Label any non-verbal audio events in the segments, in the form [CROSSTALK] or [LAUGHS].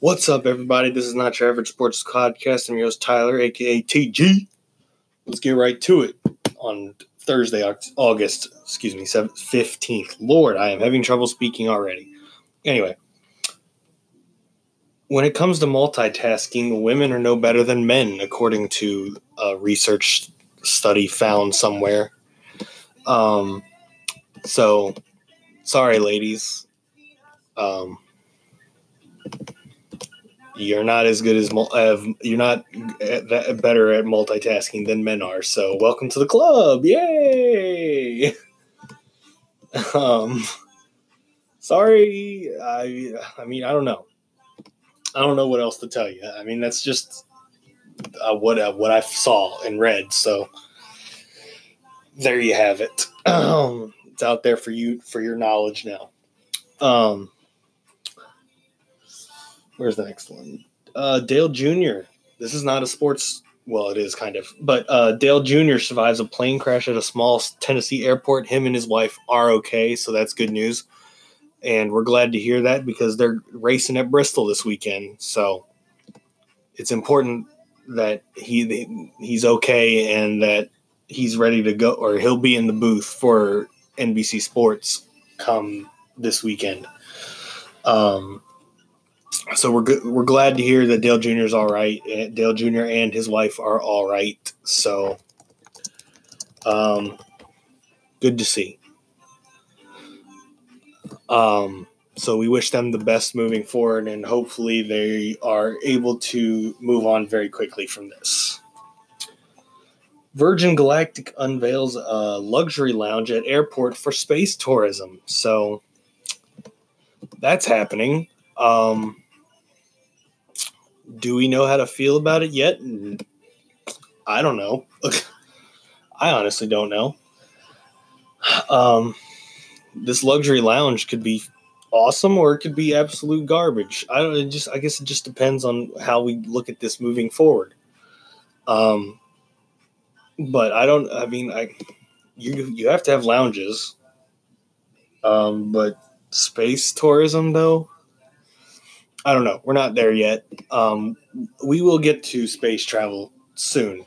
What's up, everybody? This is Not Your Average Sports Podcast. I'm your host, Tyler, aka TG. Let's get right to it. On Thursday, August, excuse me, 15th. Lord, I am having trouble speaking already. Anyway, when it comes to multitasking, women are no better than men, according to a research study found somewhere. Um, so, sorry, ladies. Um, you're not as good as uh, you're not that better at multitasking than men are. So, welcome to the club! Yay! [LAUGHS] um, sorry. I I mean I don't know. I don't know what else to tell you. I mean that's just uh, what uh, what I saw and read. So there you have it. Um, [CLEARS THROAT] it's out there for you for your knowledge now. Um, where's the next one? Uh, Dale Jr. This is not a sports. Well, it is kind of, but uh, Dale Jr. survives a plane crash at a small Tennessee airport. Him and his wife are okay, so that's good news. And we're glad to hear that because they're racing at Bristol this weekend. So it's important that he he's okay and that he's ready to go, or he'll be in the booth for NBC Sports come this weekend. Um, so we're good. We're glad to hear that Dale Jr. is all right. Dale Jr. and his wife are all right. So, um, good to see. Um, so we wish them the best moving forward, and hopefully they are able to move on very quickly from this. Virgin Galactic unveils a luxury lounge at airport for space tourism. So that's happening. Um, do we know how to feel about it yet? I don't know. [LAUGHS] I honestly don't know. Um, this luxury lounge could be awesome or it could be absolute garbage. I don't it just I guess it just depends on how we look at this moving forward. Um, but I don't. I mean, I you you have to have lounges. Um, but space tourism though, I don't know. We're not there yet. Um, we will get to space travel soon,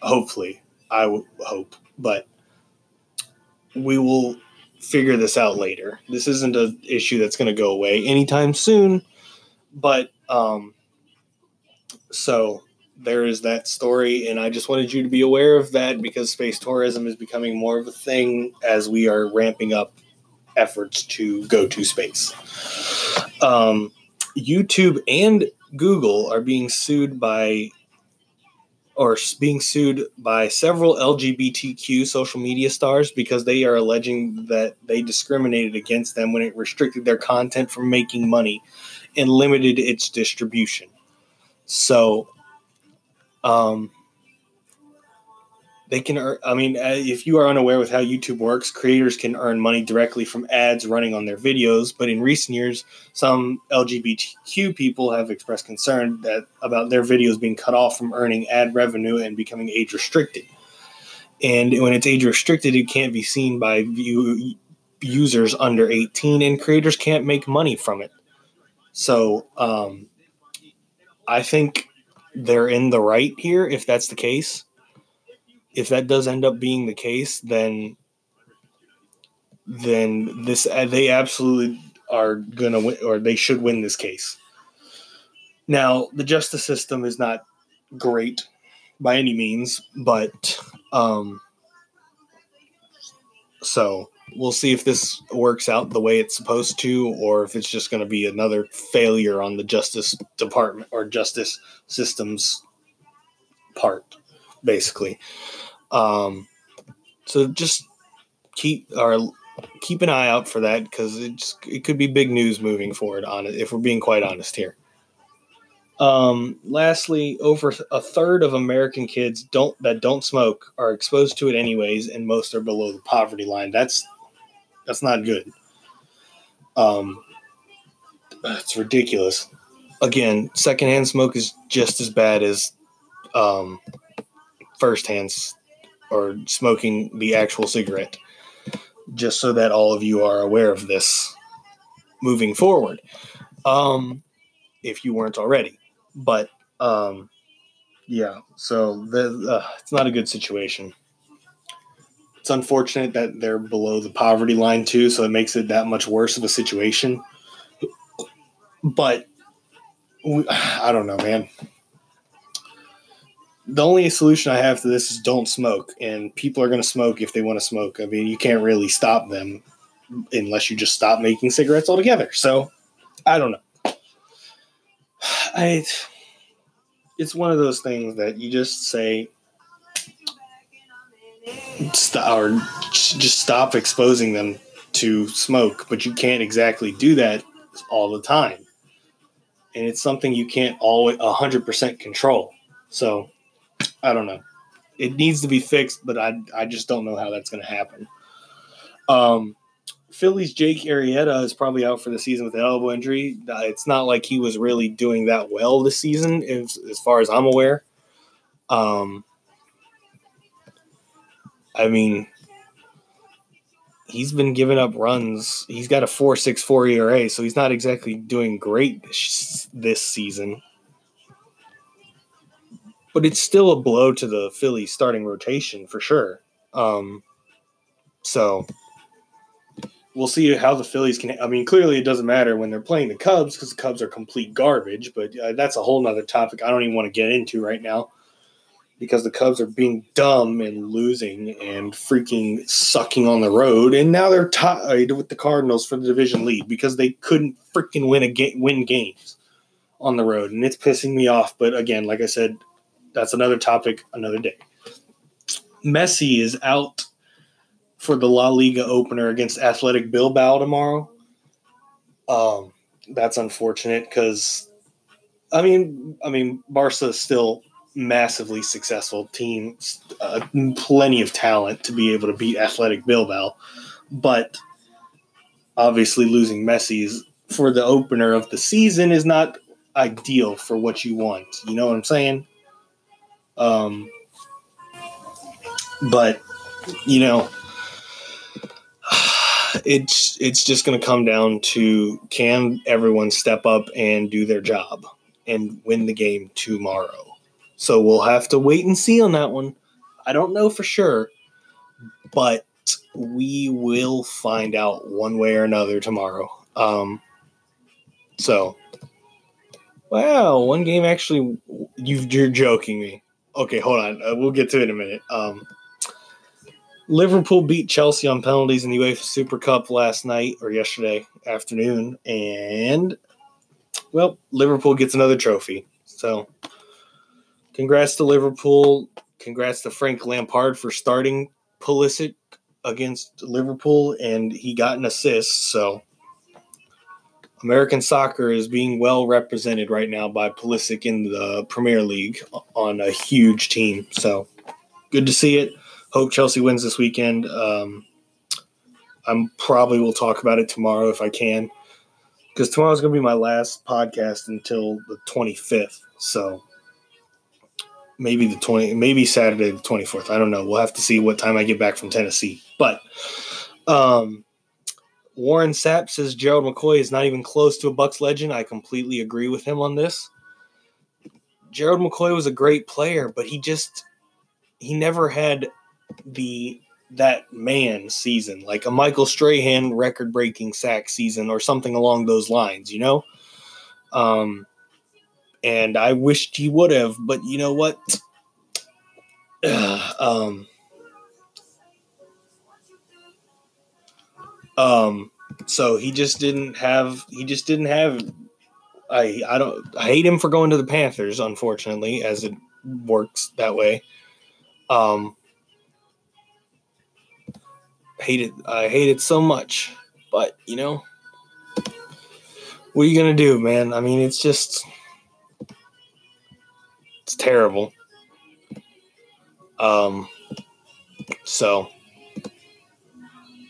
hopefully. I w- hope, but we will figure this out later. This isn't an issue that's going to go away anytime soon, but um, so there is that story, and I just wanted you to be aware of that because space tourism is becoming more of a thing as we are ramping up efforts to go to space. Um, YouTube and Google are being sued by or being sued by several LGBTQ social media stars because they are alleging that they discriminated against them when it restricted their content from making money and limited its distribution. So um, they can earn, I mean, uh, if you are unaware with how YouTube works, creators can earn money directly from ads running on their videos. But in recent years, some LGBTQ people have expressed concern that about their videos being cut off from earning ad revenue and becoming age restricted. And when it's age restricted, it can't be seen by view, users under 18, and creators can't make money from it. So um, I think they're in the right here if that's the case. If that does end up being the case, then then this uh, they absolutely are gonna win or they should win this case. Now, the justice system is not great by any means, but um so we'll see if this works out the way it's supposed to, or if it's just going to be another failure on the Justice Department or Justice Systems part, basically. Um, so just keep or keep an eye out for that because it it could be big news moving forward on it if we're being quite honest here. Um, lastly, over a third of American kids don't that don't smoke are exposed to it anyways, and most are below the poverty line. That's that's not good. Um, it's ridiculous. Again, secondhand smoke is just as bad as um, firsthand or smoking the actual cigarette. Just so that all of you are aware of this moving forward. Um, if you weren't already. But um, yeah, so the, uh, it's not a good situation. It's unfortunate that they're below the poverty line too, so it makes it that much worse of a situation. But [SIGHS] I don't know, man. The only solution I have to this is don't smoke, and people are going to smoke if they want to smoke. I mean, you can't really stop them unless you just stop making cigarettes altogether. So, I don't know. [SIGHS] I it's one of those things that you just say stop or just stop exposing them to smoke, but you can't exactly do that all the time. And it's something you can't always 100% control. So, I don't know. It needs to be fixed, but I, I just don't know how that's going to happen. Um, Phillies Jake Arrieta is probably out for the season with an elbow injury. Uh, it's not like he was really doing that well this season, as, as far as I'm aware. Um, I mean, he's been giving up runs. He's got a 4.64 ERA, so he's not exactly doing great this, this season. But it's still a blow to the Phillies starting rotation for sure. Um, so we'll see how the Phillies can. I mean, clearly it doesn't matter when they're playing the Cubs because the Cubs are complete garbage. But uh, that's a whole nother topic I don't even want to get into right now because the Cubs are being dumb and losing and freaking sucking on the road, and now they're tied with the Cardinals for the division lead because they couldn't freaking win a win games on the road, and it's pissing me off. But again, like I said, that's another topic, another day. Messi is out for the La Liga opener against Athletic Bilbao tomorrow. Um, that's unfortunate because, I mean, I mean, Barca is still massively successful team, uh, plenty of talent to be able to beat Athletic Bilbao, but obviously losing Messi's for the opener of the season is not ideal for what you want. You know what I'm saying? Um, but you know, [SIGHS] it's it's just going to come down to can everyone step up and do their job and win the game tomorrow. So we'll have to wait and see on that one. I don't know for sure, but we will find out one way or another tomorrow. Um, so, wow, one game actually. You, you're joking me. Okay, hold on. Uh, we'll get to it in a minute. Um, Liverpool beat Chelsea on penalties in the UEFA Super Cup last night or yesterday afternoon, and well, Liverpool gets another trophy. So congrats to Liverpool. Congrats to Frank Lampard for starting Pulisic against Liverpool, and he got an assist. So American soccer is being well represented right now by Pulisic in the Premier League on a huge team. So good to see it. Hope Chelsea wins this weekend. Um, I'm probably will talk about it tomorrow if I can, because tomorrow's gonna be my last podcast until the 25th. So maybe the 20 maybe saturday the 24th i don't know we'll have to see what time i get back from tennessee but um warren sapp says gerald mccoy is not even close to a Bucs legend. I completely agree with him on this. Gerald mccoy was a great player but he just he never had the that man season like a michael strahan record breaking sack season or something along those lines you know? Um and I wished he would have, but you know what? [SIGHS] um, um, so he just didn't have. He just didn't have. I I don't. I hate him for going to the Panthers. Unfortunately, as it works that way. Um, hate it. I hate it so much, but you know, what are you gonna do, man? I mean, it's just it's terrible. Um, so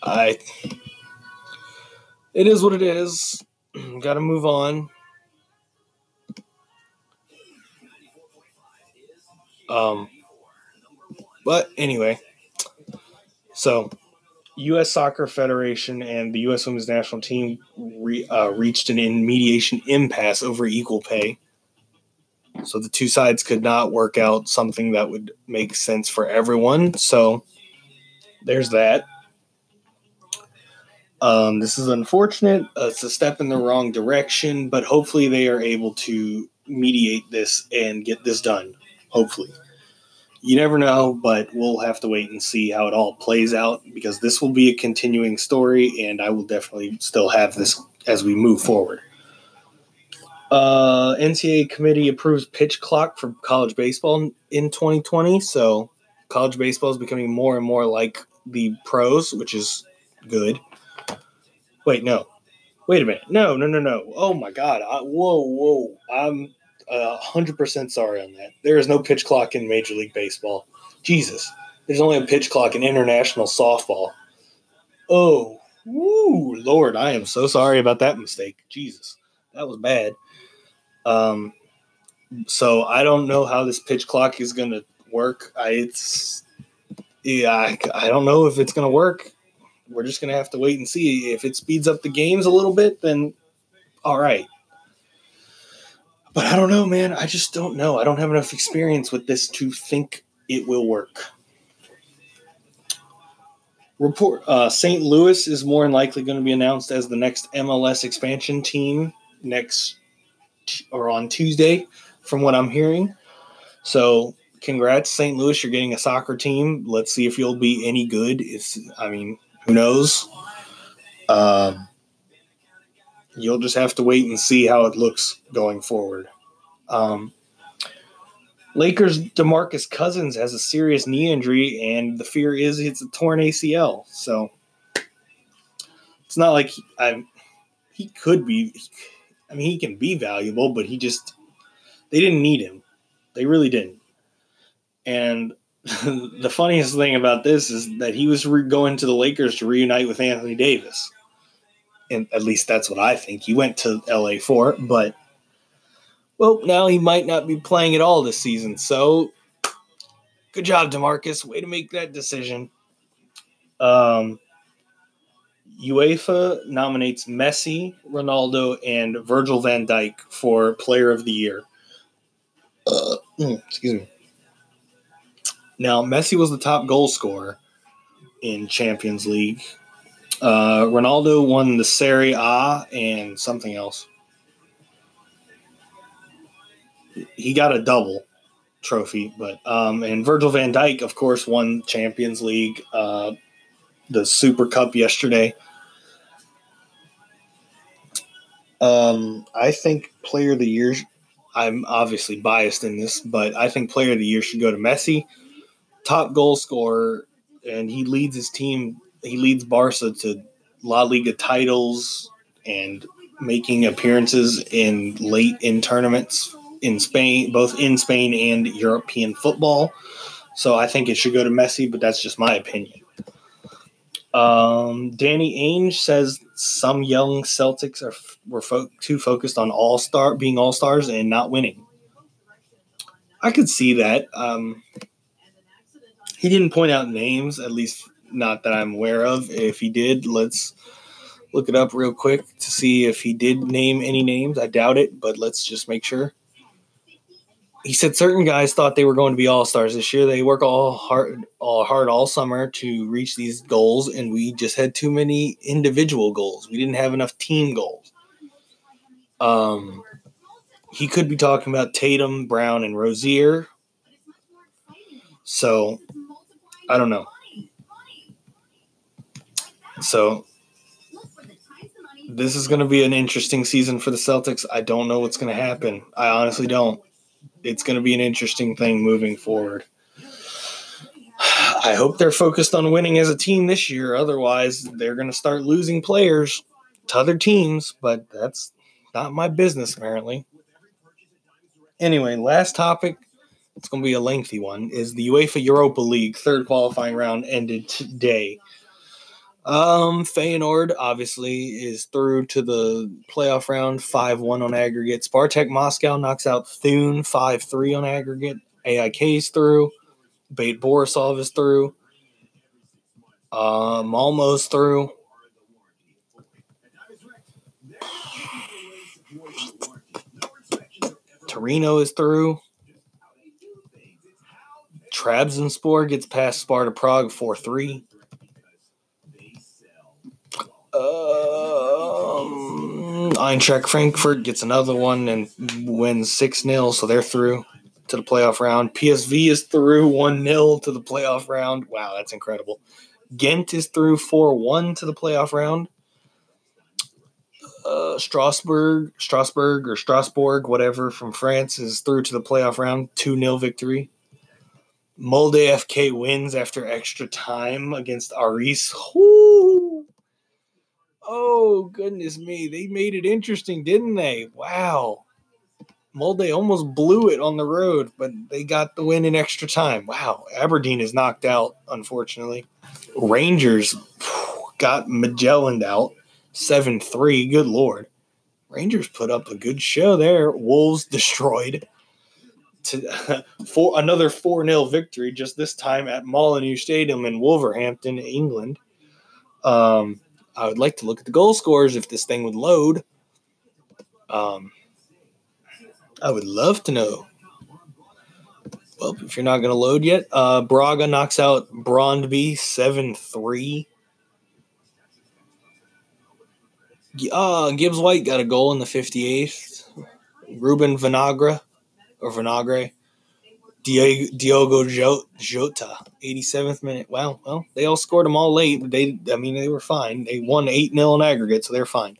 I, it is what it is. [CLEARS THROAT] Got to move on. Um, but anyway, so U.S. Soccer Federation and the U.S. Women's National Team re, uh, reached an in mediation impasse over equal pay. So the two sides could not work out something that would make sense for everyone. So there's that. Um, this is unfortunate. Uh, it's a step in the wrong direction, but hopefully they are able to mediate this and get this done. Hopefully. You never know, but we'll have to wait and see how it all plays out because this will be a continuing story, and I will definitely still have this as we move forward. Uh, NCAA committee approves pitch clock for college baseball in 2020. So college baseball is becoming more and more like the pros, which is good. Wait, no. Wait a minute. No, no, no, no. Oh my God. I, whoa, whoa. I'm uh, 100% sorry on that. There is no pitch clock in Major League Baseball. Jesus. There's only a pitch clock in international softball. Oh, woo, Lord, I am so sorry about that mistake. Jesus. That was bad. Um, so I don't know how this pitch clock is going to work. I, it's yeah, I, I don't know if it's going to work. We're just going to have to wait and see. If it speeds up the games a little bit, then all right. But I don't know, man. I just don't know. I don't have enough experience with this to think it will work. Report uh, St. Louis is more than likely going to be announced as the next MLS expansion team next or on Tuesday, from what I'm hearing. So, congrats, St. Louis. You're getting a soccer team. Let's see if you'll be any good. It's, I mean, who knows? Um, you'll just have to wait and see how it looks going forward. Um, Lakers DeMarcus Cousins has a serious knee injury, and the fear is it's a torn ACL. So it's not like I, he could be. I mean, he can be valuable, but he just they didn't need him. They really didn't. And [LAUGHS] the funniest thing about this is that he was re- going to the Lakers to reunite with Anthony Davis. And at least that's what I think. He went to LA for it, but well, now he might not be playing at all this season. So good job, DeMarcus. Way to make that decision. Um, UEFA nominates Messi, Ronaldo, and Virgil van Dijk for Player of the Year. Uh, [CLEARS THROAT] excuse me. Now, Messi was the top goal scorer in Champions League. Uh, Ronaldo won the Serie A and something else. He got a double trophy, but um, and Virgil van Dijk, of course, won Champions League, uh, the Super Cup yesterday. Um, I think Player of the Year. I'm obviously biased in this, but I think Player of the Year should go to Messi, top goal scorer, and he leads his team. He leads Barca to La Liga titles and making appearances in late in tournaments in Spain, both in Spain and European football. So I think it should go to Messi, but that's just my opinion. Um, Danny Ainge says some young Celtics are were fo- too focused on all star being all stars and not winning. I could see that. Um, he didn't point out names, at least not that I'm aware of. If he did, let's look it up real quick to see if he did name any names. I doubt it, but let's just make sure he said certain guys thought they were going to be all stars this year. They work all hard, all hard all summer to reach these goals, and we just had too many individual goals. We didn't have enough team goals. Um, he could be talking about Tatum, Brown, and Rozier. So, I don't know. So, this is going to be an interesting season for the Celtics. I don't know what's going to happen. I honestly don't it's going to be an interesting thing moving forward. I hope they're focused on winning as a team this year. Otherwise, they're going to start losing players to other teams, but that's not my business, apparently. Anyway, last topic. It's going to be a lengthy one. Is the UEFA Europa League third qualifying round ended today? Um, Feyenoord obviously is through to the playoff round, five one on aggregate. Spartak Moscow knocks out Thun five three on aggregate. AIK is through. Bate Borisov is through. Uh, Malmo's through. [SIGHS] Torino is through. Trabzonspor gets past Sparta Prague 4 3. Um, Eintracht Frankfurt gets another one and wins 6 0, so they're through to the playoff round. PSV is through 1 0 to the playoff round. Wow, that's incredible. Ghent is through 4 1 to the playoff round. Uh, Strasbourg, Strasbourg or Strasbourg, whatever, from France is through to the playoff round. 2 0 victory. Molde FK wins after extra time against Aris. Oh, goodness me. They made it interesting, didn't they? Wow. Molde almost blew it on the road, but they got the win in extra time. Wow. Aberdeen is knocked out, unfortunately. Rangers got Magellan out 7 3. Good Lord. Rangers put up a good show there. Wolves destroyed to [LAUGHS] for another 4 0 victory, just this time at Molineux Stadium in Wolverhampton, England. Um, I would like to look at the goal scores if this thing would load. Um, I would love to know. Well, if you're not going to load yet, uh, Braga knocks out Brondby 7 3. Uh, Gibbs White got a goal in the 58th. Ruben Vinagre, or Vinagre. Diogo Jota, 87th minute. Wow, well, they all scored them all late. They, I mean, they were fine. They won 8 0 in aggregate, so they're fine.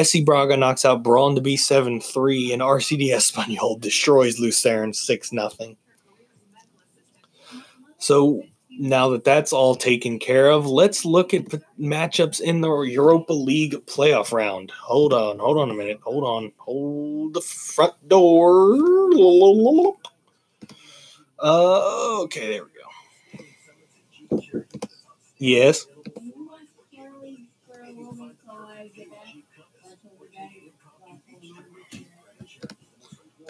SC Braga knocks out Brondby 7 3, and RCD Espanyol destroys Lucerne 6 0. So now that that's all taken care of, let's look at matchups in the Europa League playoff round. Hold on, hold on a minute. Hold on. Hold the front door. Uh, okay, there we go. Yes.